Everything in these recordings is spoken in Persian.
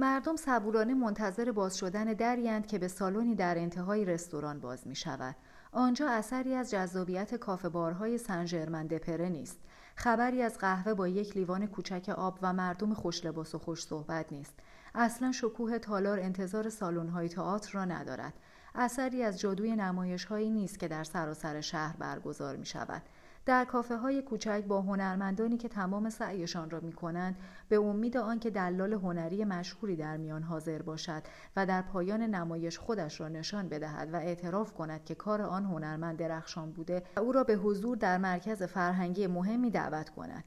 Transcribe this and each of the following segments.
مردم صبورانه منتظر باز شدن دریند که به سالنی در انتهای رستوران باز می شود. آنجا اثری از جذابیت کافه بارهای سن ژرمن دپره نیست. خبری از قهوه با یک لیوان کوچک آب و مردم خوش لباس و خوش صحبت نیست. اصلا شکوه تالار انتظار سالن‌های تئاتر را ندارد. اثری از جادوی نمایش هایی نیست که در سراسر شهر برگزار می شود. در کافه های کوچک با هنرمندانی که تمام سعیشان را می کنند به امید آنکه دلال هنری مشهوری در میان حاضر باشد و در پایان نمایش خودش را نشان بدهد و اعتراف کند که کار آن هنرمند درخشان بوده و او را به حضور در مرکز فرهنگی مهمی دعوت کند.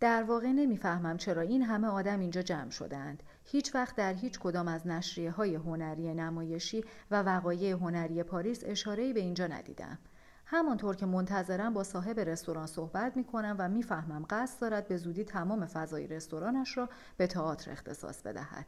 در واقع نمی‌فهمم چرا این همه آدم اینجا جمع شدهاند. هیچ وقت در هیچ کدام از نشریه های هنری نمایشی و وقایع هنری پاریس اشاره به اینجا ندیدم. همانطور که منتظرم با صاحب رستوران صحبت می کنم و می‌فهمم قصد دارد به زودی تمام فضای رستورانش را به تئاتر اختصاص بدهد.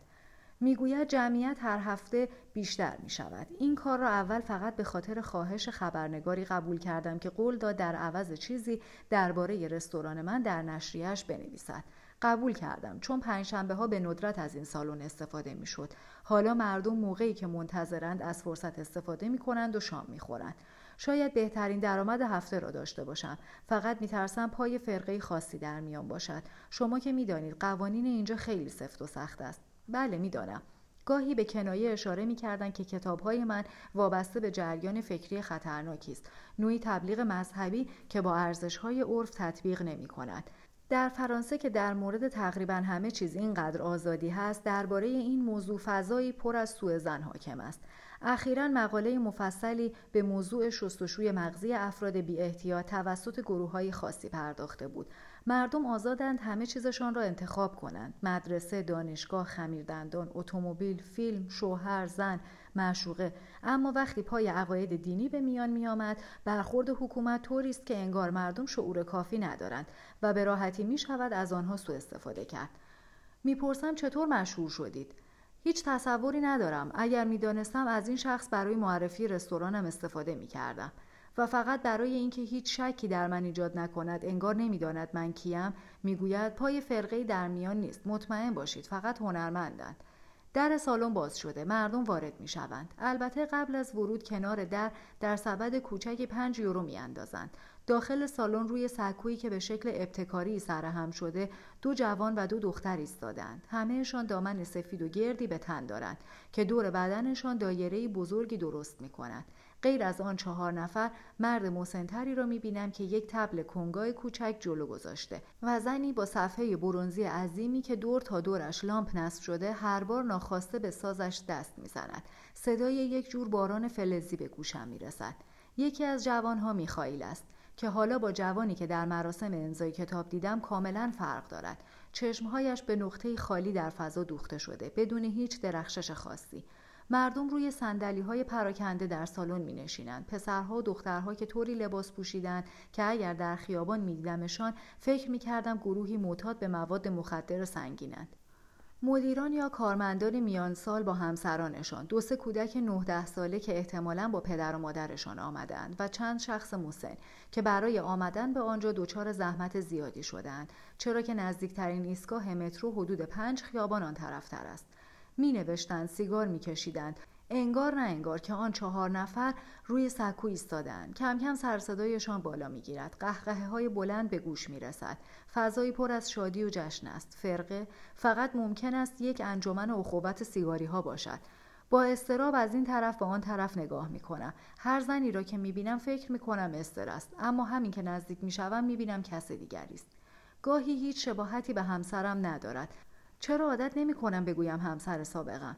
می‌گوید جمعیت هر هفته بیشتر می شود. این کار را اول فقط به خاطر خواهش خبرنگاری قبول کردم که قول داد در عوض چیزی درباره رستوران من در نشریهش بنویسد. قبول کردم چون پنجشنبه ها به ندرت از این سالن استفاده می شد. حالا مردم موقعی که منتظرند از فرصت استفاده می کنند و شام می خورند. شاید بهترین درآمد هفته را داشته باشم. فقط میترسم پای فرقه خاصی در میان باشد. شما که می‌دانید قوانین اینجا خیلی سفت و سخت است. بله می‌دانم. گاهی به کنایه اشاره می کردن که کتابهای من وابسته به جریان فکری خطرناکی است. نوعی تبلیغ مذهبی که با ارزشهای عرف تطبیق نمی کند در فرانسه که در مورد تقریبا همه چیز اینقدر آزادی هست درباره این موضوع فضایی پر از سوء زن حاکم است. اخیرا مقاله مفصلی به موضوع شستشوی مغزی افراد بی احتیاط توسط گروه های خاصی پرداخته بود. مردم آزادند همه چیزشان را انتخاب کنند. مدرسه دانشگاه خمیردندان اتومبیل فیلم شوهر زن معشوقه. اما وقتی پای عقاید دینی به میان میآمد برخورد حکومت طوری است که انگار مردم شعور کافی ندارند و به راحتی می شود از آنها سوء استفاده کرد. می‌پرسم چطور مشهور شدید؟ هیچ تصوری ندارم. اگر می‌دانستم از این شخص برای معرفی رستورانم استفاده می کردم و فقط برای اینکه هیچ شکی در من ایجاد نکند انگار نمی‌داند من کیم می‌گوید پای فرقه در میان نیست. مطمئن باشید فقط هنرمندند. در سالن باز شده مردم وارد می شوند. البته قبل از ورود کنار در در سبد کوچکی پنج یورو می اندازند. داخل سالن روی سکویی که به شکل ابتکاری سرهم شده دو جوان و دو دختر ایستادند همهشان دامن سفید و گردی به تن دارند که دور بدنشان دایره بزرگی درست می کنند. غیر از آن چهار نفر مرد مسنتری را می‌بینم که یک تبل کنگای کوچک جلو گذاشته و زنی با صفحه برونزی عظیمی که دور تا دورش لامپ نصب شده هر بار ناخواسته به سازش دست می‌زند. صدای یک جور باران فلزی به گوشم می‌رسد. یکی از جوانها میخائیل است که حالا با جوانی که در مراسم امضای کتاب دیدم کاملا فرق دارد. چشمهایش به نقطه خالی در فضا دوخته شده بدون هیچ درخشش خاصی. مردم روی سندلی های پراکنده در سالن می نشینند. پسرها و دخترها که طوری لباس پوشیدند که اگر در خیابان می دیدمشان فکر می کردم گروهی معتاد به مواد مخدر سنگینند. مدیران یا کارمندان میان سال با همسرانشان دو سه کودک 19 ساله که احتمالا با پدر و مادرشان آمدند و چند شخص مسن که برای آمدن به آنجا دچار زحمت زیادی شدند چرا که نزدیکترین ایستگاه مترو حدود پنج خیابان آن طرفتر است می نوشتند سیگار می کشیدند انگار نه انگار که آن چهار نفر روی سکو ایستادند کم کم سرصدایشان بالا می‌گیرد. قهقه های بلند به گوش می رسد فضایی پر از شادی و جشن است. فرقه فقط ممکن است یک انجمن اخوت سیگاری ها باشد. با استراب از این طرف به آن طرف نگاه می کنم هر زنی را که می بینم فکر می کنم استر است. اما همین که نزدیک می شوم می بینم کس دیگری است. گاهی هیچ شباهتی به همسرم ندارد. چرا عادت نمی کنم بگویم همسر سابقم؟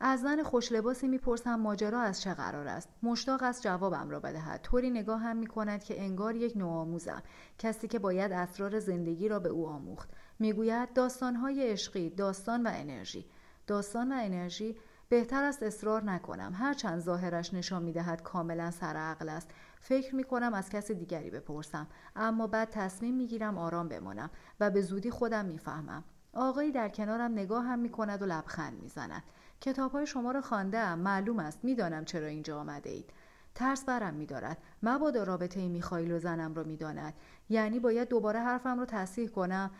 از زن خوش لباسی می‌پرسم ماجرا از چه قرار است؟ مشتاق از جوابم را بدهد. طوری نگاه هم می کند که انگار یک نوآموزم کسی که باید اسرار زندگی را به او آموخت. می‌گوید داستانهای عشقی داستان و انرژی. داستان و انرژی بهتر است اصرار نکنم. هرچند ظاهرش نشان می‌دهد کاملا سر عقل است. فکر می کنم از کس دیگری بپرسم. اما بعد تصمیم می‌گیرم آرام بمانم و به زودی خودم می‌فهمم. آقایی در کنارم نگاه هم می کند و لبخند می زند. کتاب های شما را خواندم معلوم است می‌دانم چرا اینجا آمده اید. ترس برم می دارد. مبادا رابطه میخائیل و زنم را می‌داند. یعنی باید دوباره حرفم را تصحیح کنم.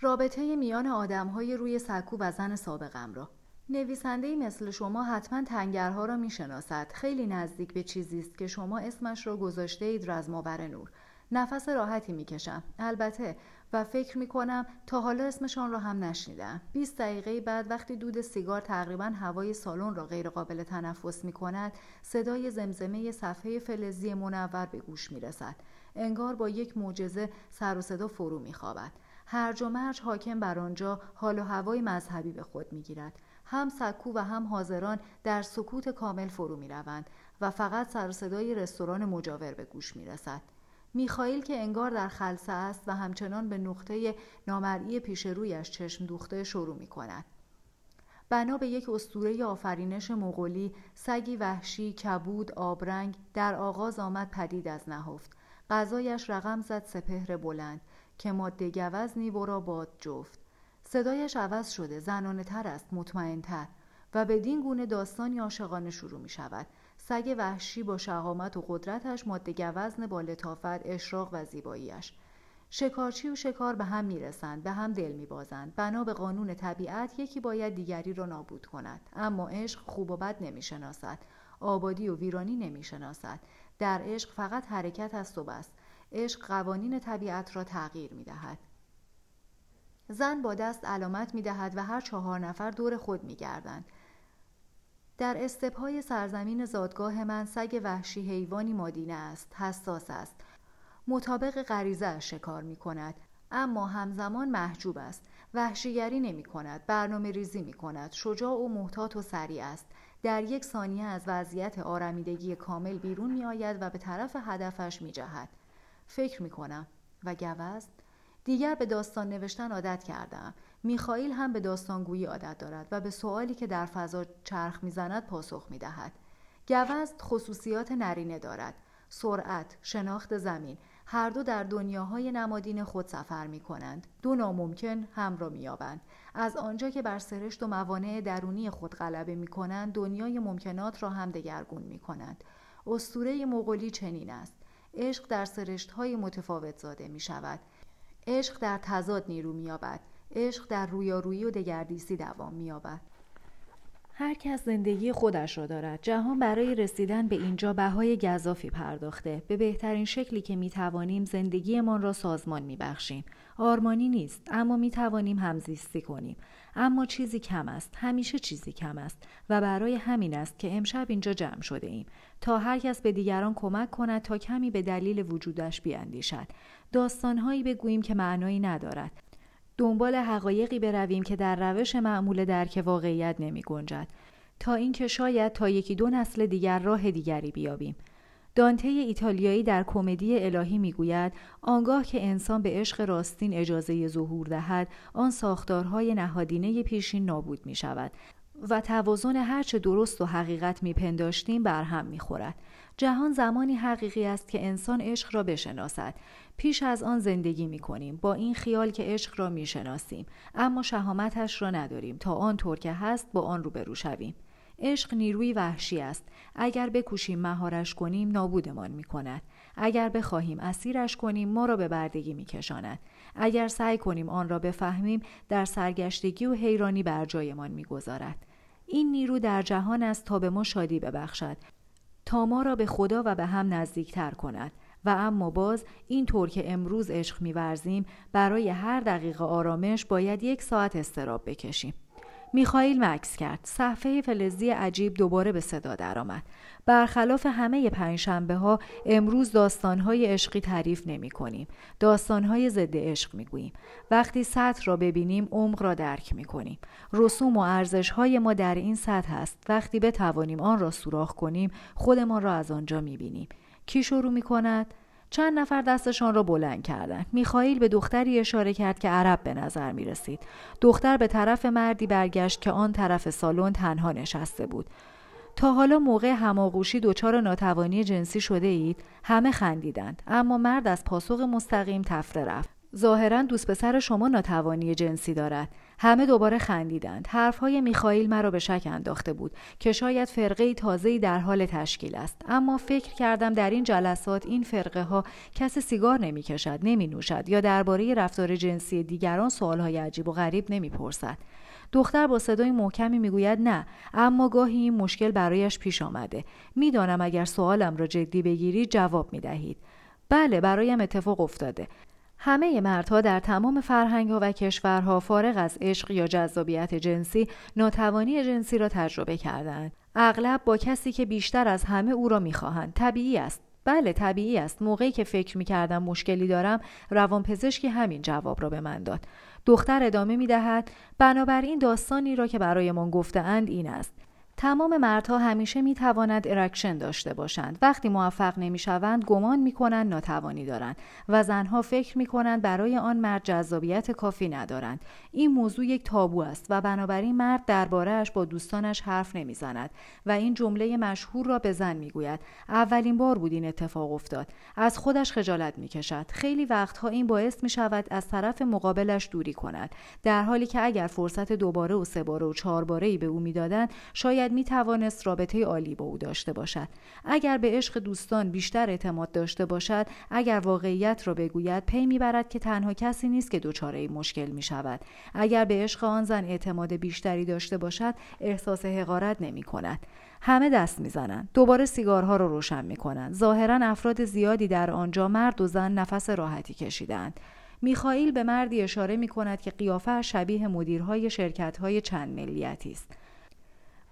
رابطه میان آدم های روی سکو و زن سابقم را. نویسنده مثل شما حتما تنگرها را می‌شناسد خیلی نزدیک به چیزی است که شما اسمش را گذاشته اید رزماور نور نفس راحتی می‌کشم. البته و فکر می‌کنم تا حالا اسمشان را هم نشنیدم. 20 دقیقه بعد وقتی دود سیگار تقریبا هوای سالن را غیرقابل تنفس می کند صدای زمزمه صفحه فلزی منور به گوش می رسد انگار با یک معجزه سر و صدا فرو می خوابد هرج و مرج حاکم بر آنجا حال و هوای مذهبی به خود می گیرد هم سکو و هم حاضران در سکوت کامل فرو می روند و فقط سر و صدای رستوران مجاور به گوش می رسد. میخائیل که انگار در خلصه است و همچنان به نقطه نامرئی پیش رویش چشم دوخته شروع می کند. بنا به یک استوره آفرینش مغولی سگی وحشی کبود آبرنگ در آغاز آمد پدید از نهفت. غذایش رقم زد سپهر بلند که ماده گوز نیو را باد جفت. صدایش عوض شده زنانه تر است مطمئن تر و بدین گونه داستانی عاشقانه شروع می شود سگ وحشی با شهامت و قدرتش ماده گوزن با لطافت اشراق و زیباییش شکارچی و شکار به هم می‌رسند به هم دل میبازند. بنا به قانون طبیعت یکی باید دیگری را نابود کند. اما عشق خوب و بد نمی‌شناسد. آبادی و ویرانی نمی‌شناسد. در عشق فقط حرکت است و بس عشق قوانین طبیعت را تغییر می‌دهد. زن با دست علامت می‌دهد و هر چهار نفر دور خود میگردند. در استپهای سرزمین زادگاه من سگ وحشی حیوانی مادینه است حساس است. مطابق غریزه شکار می کند اما همزمان محجوب است. وحشیگری نمی کند برنامه ریزی می کند شجاع و محتاط و سریع است. در یک ثانیه از وضعیت آرمیدگی کامل بیرون می آید و به طرف هدفش می جهد. فکر می کنم و گوزد دیگر به داستان نوشتن عادت کردم میخائیل هم به داستانگویی عادت دارد و به سوالی که در فضا چرخ می‌زند پاسخ می‌دهد. گوزد خصوصیات نرینه دارد. سرعت شناخت زمین هر دو در دنیاهای نمادین خود سفر می کنند دو ناممکن هم را میابند از آنجا که بر سرشت و موانع درونی خود غلبه می کنند دنیای ممکنات را هم دگرگون می کنند استوره مغولی چنین است. عشق در سرشت های متفاوت زاده می شود عشق در تضاد نیرو مییابد. عشق در رویارویی و دگردیسی دوام مییابد. هر کس زندگی خودش را دارد جهان برای رسیدن به اینجا بهای گذافی پرداخته. به بهترین شکلی که می توانیم زندگیمان را سازمان می بخشیم. آرمانی نیست اما می توانیم همزیستی کنیم. اما چیزی کم است همیشه چیزی کم است و برای همین است که امشب اینجا جمع شده ایم. تا هر کس به دیگران کمک کند تا کمی به دلیل وجودش بیاندیشد. داستانهایی بگوییم که معنایی ندارد. دنبال حقایقی برویم که در روش معمول درک واقعیت نمی گنجد تا اینکه شاید تا یکی دو نسل دیگر راه دیگری بیابیم. دانته ایتالیایی در کمدی الهی می‌گوید آنگاه که انسان به عشق راستین اجازه ظهور دهد آن ساختارهای نهادینه پیشین نابود می شود و توازن هرچه درست و حقیقت میپنداشتیم بر هم می‌خورد. جهان زمانی حقیقی است که انسان عشق را بشناسد. پیش از آن زندگی می کنیم. با این خیال که عشق را می شناسیم. اما شهامتش را نداریم. تا آنطور که هست با آن روبرو شویم. عشق نیروی وحشی است. اگر بکوشیم مهارش کنیم نابودمان می کند. اگر بخواهیم اسیرش کنیم ما را به بردگی می کشاند. اگر سعی کنیم آن را بفهمیم در سرگشتگی و حیرانی بر جایمان می گذارد. این نیرو در جهان است تا به ما شادی ببخشد. تا ما را به خدا و به هم نزدیکتر کند. و اما باز این طور که امروز عشق میورزیم برای هر دقیقه آرامش باید یک ساعت استراب بکشیم. میخائیل مکس کرد. صفحه فلزی عجیب دوباره به صدا درآمد. برخلاف همه پنجشنبه ها امروز داستانهای عشقی تعریف نمی کنیم داستانهای ضد عشق می گوییم وقتی سطح را ببینیم عمق را درک می کنیم رسوم و ارزش های ما در این سطح است. وقتی بتوانیم آن را سوراخ کنیم خودمان را از آنجا می بینیم کی شروع می کند؟ چند نفر دستشان را بلند کردند. میخائیل به دختری اشاره کرد که عرب به نظر می رسید. دختر به طرف مردی برگشت که آن طرف سالن تنها نشسته بود. تا حالا موقع هماغوشی دچار ناتوانی جنسی شده اید همه خندیدند اما مرد از پاسخ مستقیم تفره رفت ظاهرا دوست پسر شما ناتوانی جنسی دارد. همه دوباره خندیدند. حرفهای میخائیل مرا به شک انداخته بود که شاید فرقه تازه‌ای در حال تشکیل است. اما فکر کردم در این جلسات این فرقه ها کسی سیگار نمی‌کشد نمی نوشد یا درباره رفتار جنسی دیگران سوالهای عجیب و غریب نمی‌پرسد. دختر با صدای محکمی می‌گوید نه اما گاهی این مشکل برایش پیش آمده. می‌دانم اگر سوالم را جدی بگیرید جواب می‌دهید. بله برایم اتفاق افتاده. همه مردها در تمام فرهنگ ها و کشورها فارغ از عشق یا جذابیت جنسی ناتوانی جنسی را تجربه کردند. اغلب با کسی که بیشتر از همه او را می‌خواهند. طبیعی است. بله طبیعی است. موقعی که فکر می‌کردم مشکلی دارم روانپزشکی همین جواب را به من داد. دختر ادامه می‌دهد بنابراین داستانی را که برایمان گفتهاند این است. تمام مردها همیشه می تواند erection داشته باشند. وقتی موفق نمی شوند گمان می کنند ناتوانی دارند و زنها فکر می کنند برای آن مرد جذابیت کافی ندارند. این موضوع یک تابو است و بنابراین مرد دربارهش با دوستانش حرف نمی زند و این جمله مشهور را به زن می گوید. اولین بار بود این اتفاق افتاد. از خودش خجالت می کشد. خیلی وقتها این باعث می شود از طرف مقابلش دوری کند. در حالی که اگر فرصت دوباره و سه باره و چهار باره ای به او می‌دادند شاید می توانست رابطه عالی با او داشته باشد. اگر به عشق دوستان بیشتر اعتماد داشته باشد اگر واقعیت را بگوید پی می‌برد که تنها کسی نیست که دچار مشکل می شود اگر به عشق آن زن اعتماد بیشتری داشته باشد احساس حقارت نمی کند همه دست می‌زنند. دوباره سیگارها را رو روشن می کنند ظاهرا افراد زیادی در آنجا مرد و زن نفس راحتی کشیدند. میخائیل به مردی اشاره می کند که قیافه شبیه مدیرهای شرکتهای چند ملیتی است.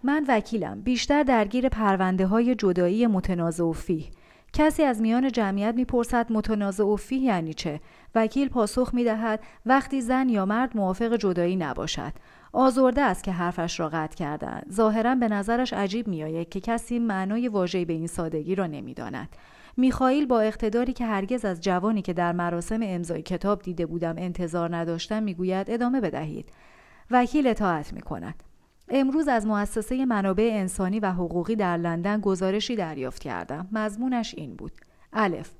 من وکیلم. بیشتر درگیر پرونده های جدایی متنازع و فیه کسی از میان جمعیت می‌پرسد متنازع و فیه یعنی چه؟ وکیل پاسخ می‌دهد وقتی زن یا مرد موافق جدایی نباشد. آزرده است که حرفش را قطع کردند. ظاهرا به نظرش عجیب میآید که کسی معنای واژه‌ای به این سادگی را نمی‌داند. میخائیل با اقتداری که هرگز از جوانی که در مراسم امضای کتاب دیده بودم انتظار نداشتم می‌گوید ادامه بدهید. وکیل اطاعت می کند. امروز از مؤسسه منابع انسانی و حقوقی در لندن گزارشی دریافت کردم. مضمونش این بود. الف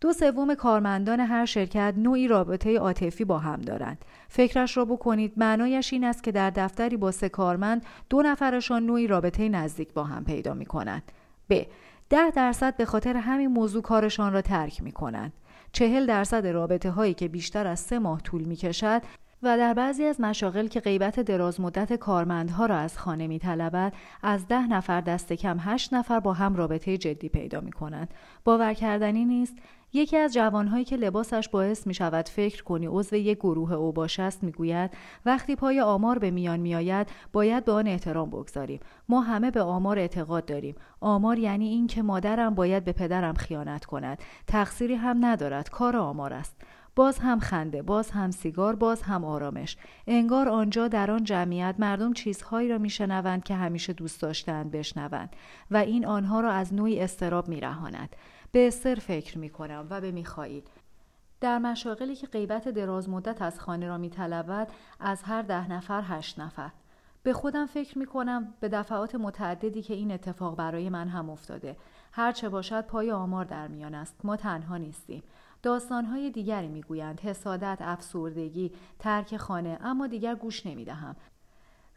دو سوم کارمندان هر شرکت نوعی رابطه عاطفی با هم دارند. فکرش را بکنید معنایش این است که در دفتری با سه کارمند دو نفرشان نوعی رابطه نزدیک با هم پیدا می کنند. ب. ده درصد به خاطر همین موضوع کارشان را ترک می کنند. چهل درصد رابطه هایی که بیشتر از سه ماه طول می کشد و در بعضی از مشاغل که غیبت دراز مدت کارمندها را از خانه می طلبد از ده نفر دست کم هشت نفر با هم رابطه جدی پیدا می کنند. باور کردنی نیست. یکی از جوانهایی که لباسش باعث می شود فکر کنی عضو یک گروه اوباش است می گوید وقتی پای آمار به میان می آید باید به آن احترام بگذاریم. ما همه به آمار اعتقاد داریم. آمار یعنی اینکه مادرم باید به پدرم خیانت کند. تقصیری هم ندارد. کار آمار است. باز هم خنده باز هم سیگار باز هم آرامش. انگار آنجا در آن جمعیت مردم چیزهایی را میشنوند که همیشه دوست داشتند بشنوند و این آنها را از نوعی استراب میرهاند. به استر فکر می‌کنم و به میخائیل در مشاغلی که غیبت دراز مدت از خانه را میطلبد از هر ده نفر هشت نفر. به خودم فکر می کنم به دفعات متعددی که این اتفاق برای من هم افتاده. هرچه باشد پای آمار در میان است. ما تنها نیستیم. داستانهای دیگری می‌گویند. حسادت افسردگی ترک خانه اما دیگر گوش نمی‌دهم.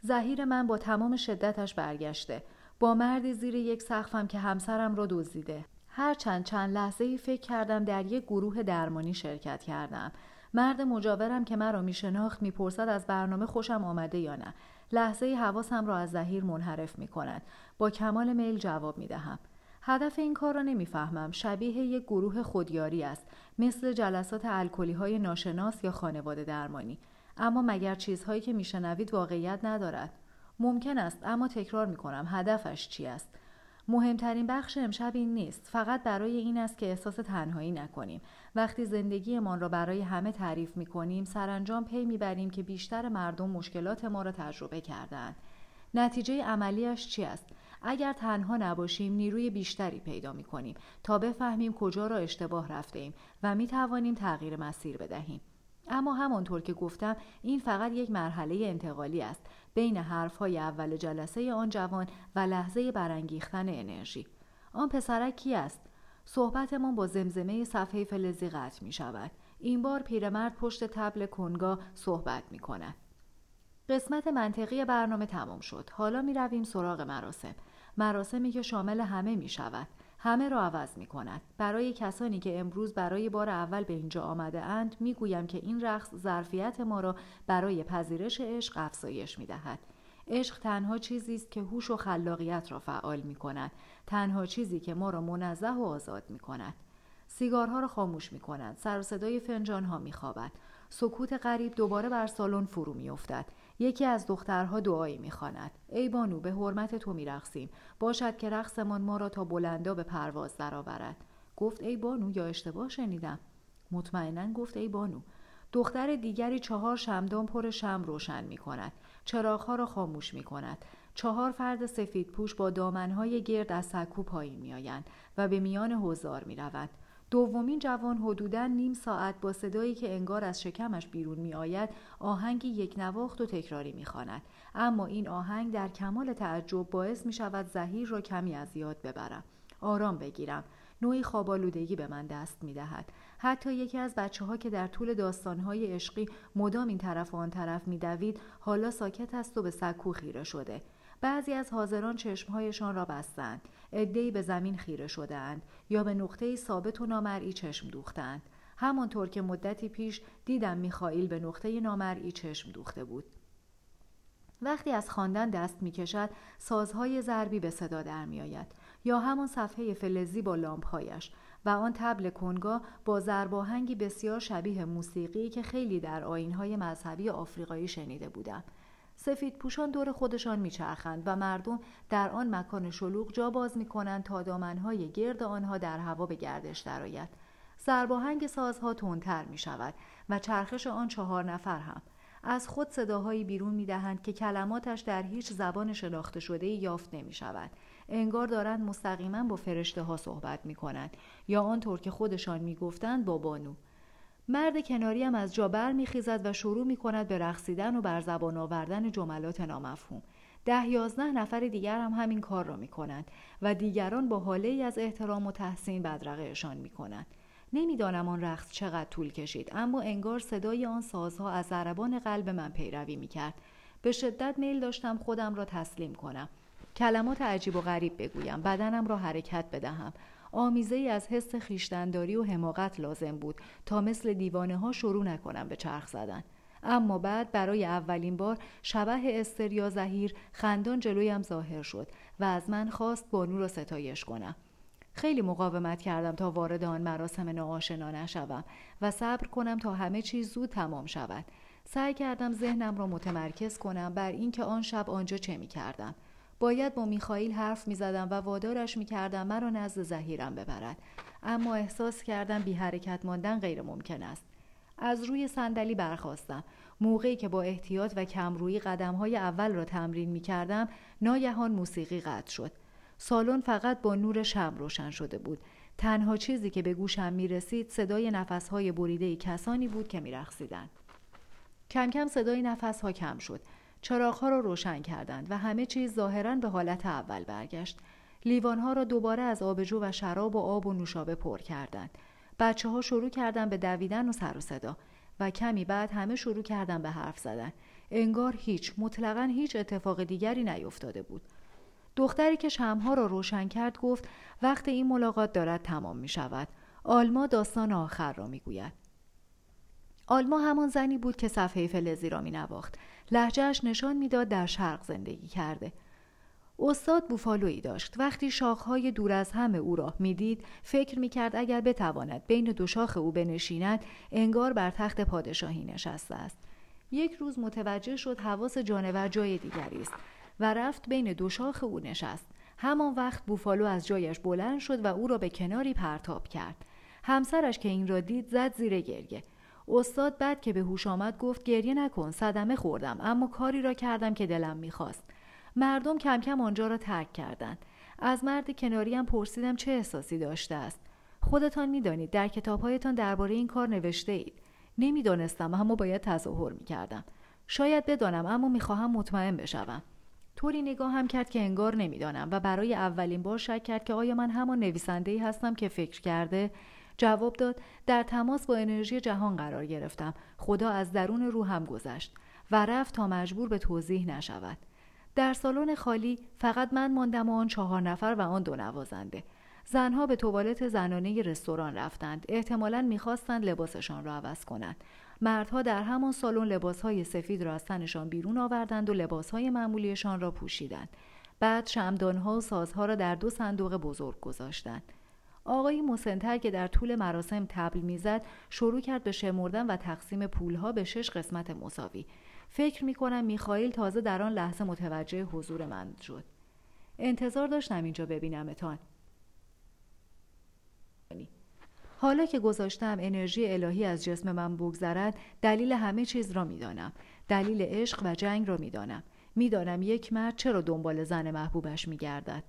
زهیر من با تمام شدتش برگشته. با مردی زیر یک سقفم که همسرم را دزدیده. هر چند چند لحظه ای فکر کردم در یک گروه درمانی شرکت کردم. مرد مجاورم که مرا میشناخت می‌پرسد از برنامه خوشم آمده یا نه. لحظه ای حواسم را از زهیر منحرف می کند. با کمال میل جواب می دهم. هدف این کار را نمی‌فهمم. شبیه یک گروه خودیاری است. مثل جلسات الکلی های ناشناس یا خانواده درمانی. اما مگر چیزهایی که میشنوید واقعیت ندارد؟ ممکن است اما تکرار می کنم هدفش چی است؟ مهمترین بخش امشب این نیست فقط برای این است که احساس تنهایی نکنیم. وقتی زندگیمان را برای همه تعریف می کنیم سرانجام پی می‌بریم که بیشتر مردم مشکلات ما را تجربه کردند نتیجه عملیش چی است؟ اگر تنها نباشیم نیروی بیشتری پیدا می کنیم تا بفهمیم کجا را اشتباه رفته ایم و می توانیم تغییر مسیر بدهیم. اما همانطور که گفتم این فقط یک مرحله انتقالی است بین حرفهای اول جلسه آن جوان و لحظه برانگیختن انرژی. آن پسرک کی است؟ صحبتمان با زمزمه صفحه فلزی قطع می شود. این بار پیرمرد پشت تبل کنگا صحبت می کند. قسمت منطقی برنامه تمام شد. حالا می رویم سراغ مراسم. مراسمی که شامل همه می شود. همه را عوض می کند. برای کسانی که امروز برای بار اول به اینجا آمده اند می گویم که این رقص ظرفیت ما را برای پذیرش عشق افزایش می دهد. عشق تنها چیزی است که هوش و خلاقیت را فعال می کند. تنها چیزی که ما را منزه و آزاد می کند. سیگارها را خاموش می کند. سر و صدای فنجان ها می خوابد. سکوت غریب دوباره بر سالن فرو می افتد. یکی از دخترها دعایی می‌خواند ای بانو به حرمت تو میرقصیم باشد که رقصمان ما را تا بلندا به پرواز درآورد گفت ای بانو یا اشتباه شنیدم مطمئنا گفت ای بانو دختر دیگری چهار شمدان پر شم روشن می کند. چراغها را خاموش می کند. چهار فرد سفید پوش با دامنهای گرد از سکو پایین می آیند و به میان هزار می روند. دومین جوان حدودا نیم ساعت با صدایی که انگار از شکمش بیرون می آید آهنگی یک نواخت و تکراری می خاند. اما این آهنگ در کمال تعجب باعث می شود زهیر را کمی از یاد ببرم آرام بگیرم نوعی خوابالودگی به من دست می دهد. حتی یکی از بچه ها که در طول داستانهای عشقی مدام این طرف و آن طرف می دوید حالا ساکت است و به سکو خیره شده. بعضی از حاضران چشمهایشان را بستند. عدهای به زمین خیره شدهاند یا به نقطه ثابت و نامرئی چشم دوختند همانطور که مدتی پیش دیدم میخائیل به نقطه نامرئی چشم دوخته بود. وقتی از خواندن دست می‌کشد سازهای ضربی به صدا در میآید یا همان صفحه فلزی با لامپهایش و آن تبل کنگا با ضرباهنگی بسیار شبیه موسیقی که خیلی در آینهای مذهبی آفریقایی شنیده بودم. سفید پوشان دور خودشان میچرخند و مردم در آن مکان شلوغ جا باز می کنند تا دامنهای گرد آنها در هوا به گردش درآید سرباهنگ سازها تندتر می شود و چرخش آن چهار نفر هم از خود صداهایی بیرون می دهند که کلماتش در هیچ زبان شناخته شده یافت نمی شود. انگار دارند مستقیما با فرشته ها صحبت می کنند یا آنطور که خودشان می گفتند با بانو. مرد کناری هم از جا بر میخیزد و شروع می کند به رقصیدن و بر زبان آوردن جملات نامفهوم ده یازده نفر دیگر هم همین کار را می کنند و دیگران با حاله ای از احترام و تحسین بدرقهشان می کنند. نمی‌دانم آن رقص چقدر طول کشید اما انگار صدای آن سازها از ضربان قلب من پیروی می کرد. به شدت میل داشتم خودم را تسلیم کنم. کلمات عجیب و غریب بگویم بدنم را حرکت بدهم آمیزه ای از حس خیشتنداری و حماقت لازم بود تا مثل دیوانه ها شروع نکنم به چرخ زدن. اما بعد برای اولین بار شبه استر یا زهیر خندان جلویم ظاهر شد و از من خواست بانو را ستایش کنم. خیلی مقاومت کردم تا وارد آن مراسم ناآشنا نشوم و صبر کنم تا همه چیز زود تمام شود. سعی کردم ذهنم را متمرکز کنم بر اینکه آن شب آنجا چه می کردم باید با میخائیل حرف می‌زدم و وادارش می‌کردم مرا نزد زهیرم ببرد. اما احساس کردم بی حرکت ماندن غیر ممکن است. از روی صندلی برخواستم موقعی که با احتیاط و کمرویی قدمهای اول را تمرین می کردم ناگهان موسیقی قطع شد. سالن فقط با نور شم روشن شده بود. تنها چیزی که به گوشم می رسید صدای نفسهای بریده کسانی بود که می رخصیدن. کم کم صدای نفسها کم شد. چراغها را روشن کردند و همه چیز ظاهرا به حالت اول برگشت. لیوانها را دوباره از آبجو و شراب و آب و نوشابه پر کردند. بچه ها شروع کردن به دویدن و سر و صدا و کمی بعد همه شروع کردن به حرف زدن. انگار هیچ مطلقا هیچ اتفاق دیگری نیفتاده بود. دختری که شمها را روشن کرد گفت وقت این ملاقات دارد تمام می شود آلما داستان آخر را می گوید آلما همان زنی بود که صفحه فلزی را می نواخت لحجهش نشان می‌داد در شرق زندگی کرده. استاد بوفالویی داشت. وقتی شاخهای دور از همه او را می‌دید فکر می‌کرد اگر بتواند بین دو شاخ او بنشیند انگار بر تخت پادشاهی نشسته است. یک روز متوجه شد حواس جانور جای دیگری است و رفت بین دو شاخ او نشست. همان وقت بوفالو از جایش بلند شد و او را به کناری پرتاب کرد. همسرش که این را دید زد زیر گریه. استاد بعد که به هوش آمد گفت گریه نکن صدمه خوردم اما کاری را کردم که دلم می‌خواست. مردم کم کم آنجا را ترک کردند. از مرد کناریم پرسیدم چه احساسی داشته است؟ خودتان می‌دانید در کتابهایتان درباره این کار نوشته اید. نمی‌دانستم اما باید تظاهر می‌کردم. شاید بدانم اما می‌خواهم مطمئن بشوم. طوری نگاه هم کرد که انگار نمی‌دانم و برای اولین بار شک کرد که آیا من همان نویسنده ای هستم که فکر کرده جواب داد در تماس با انرژی جهان قرار گرفتم. خدا از درون روحم گذشت و رفت تا مجبور به توضیح نشود. در سالن خالی فقط من ماندم و آن چهار نفر و آن دو نوازنده. زنها به توالت زنانه رستوران رفتند. احتمالا می‌خواستند لباسشان را عوض کنند. مردها در همان سالن لباسهای سفید را از تنشان بیرون آوردند و لباسهای معمولیشان را پوشیدند. بعد شمدانها و سازها را در دو صندوق بزرگ گذاشتند. آقای مسنتر که در طول مراسم تبل می‌زد شروع کرد به شمردن و تقسیم پولها به شش قسمت مساوی. فکر می کنم میخائیل تازه در آن لحظه متوجه حضور من شد. انتظار داشتم اینجا ببینمتان. حالا که گذاشتم انرژی الهی از جسم من بگذرد دلیل همه چیز را می‌دانم. دلیل عشق و جنگ را می‌دانم. می‌دانم یک مرد چرا دنبال زن محبوبش میگردد.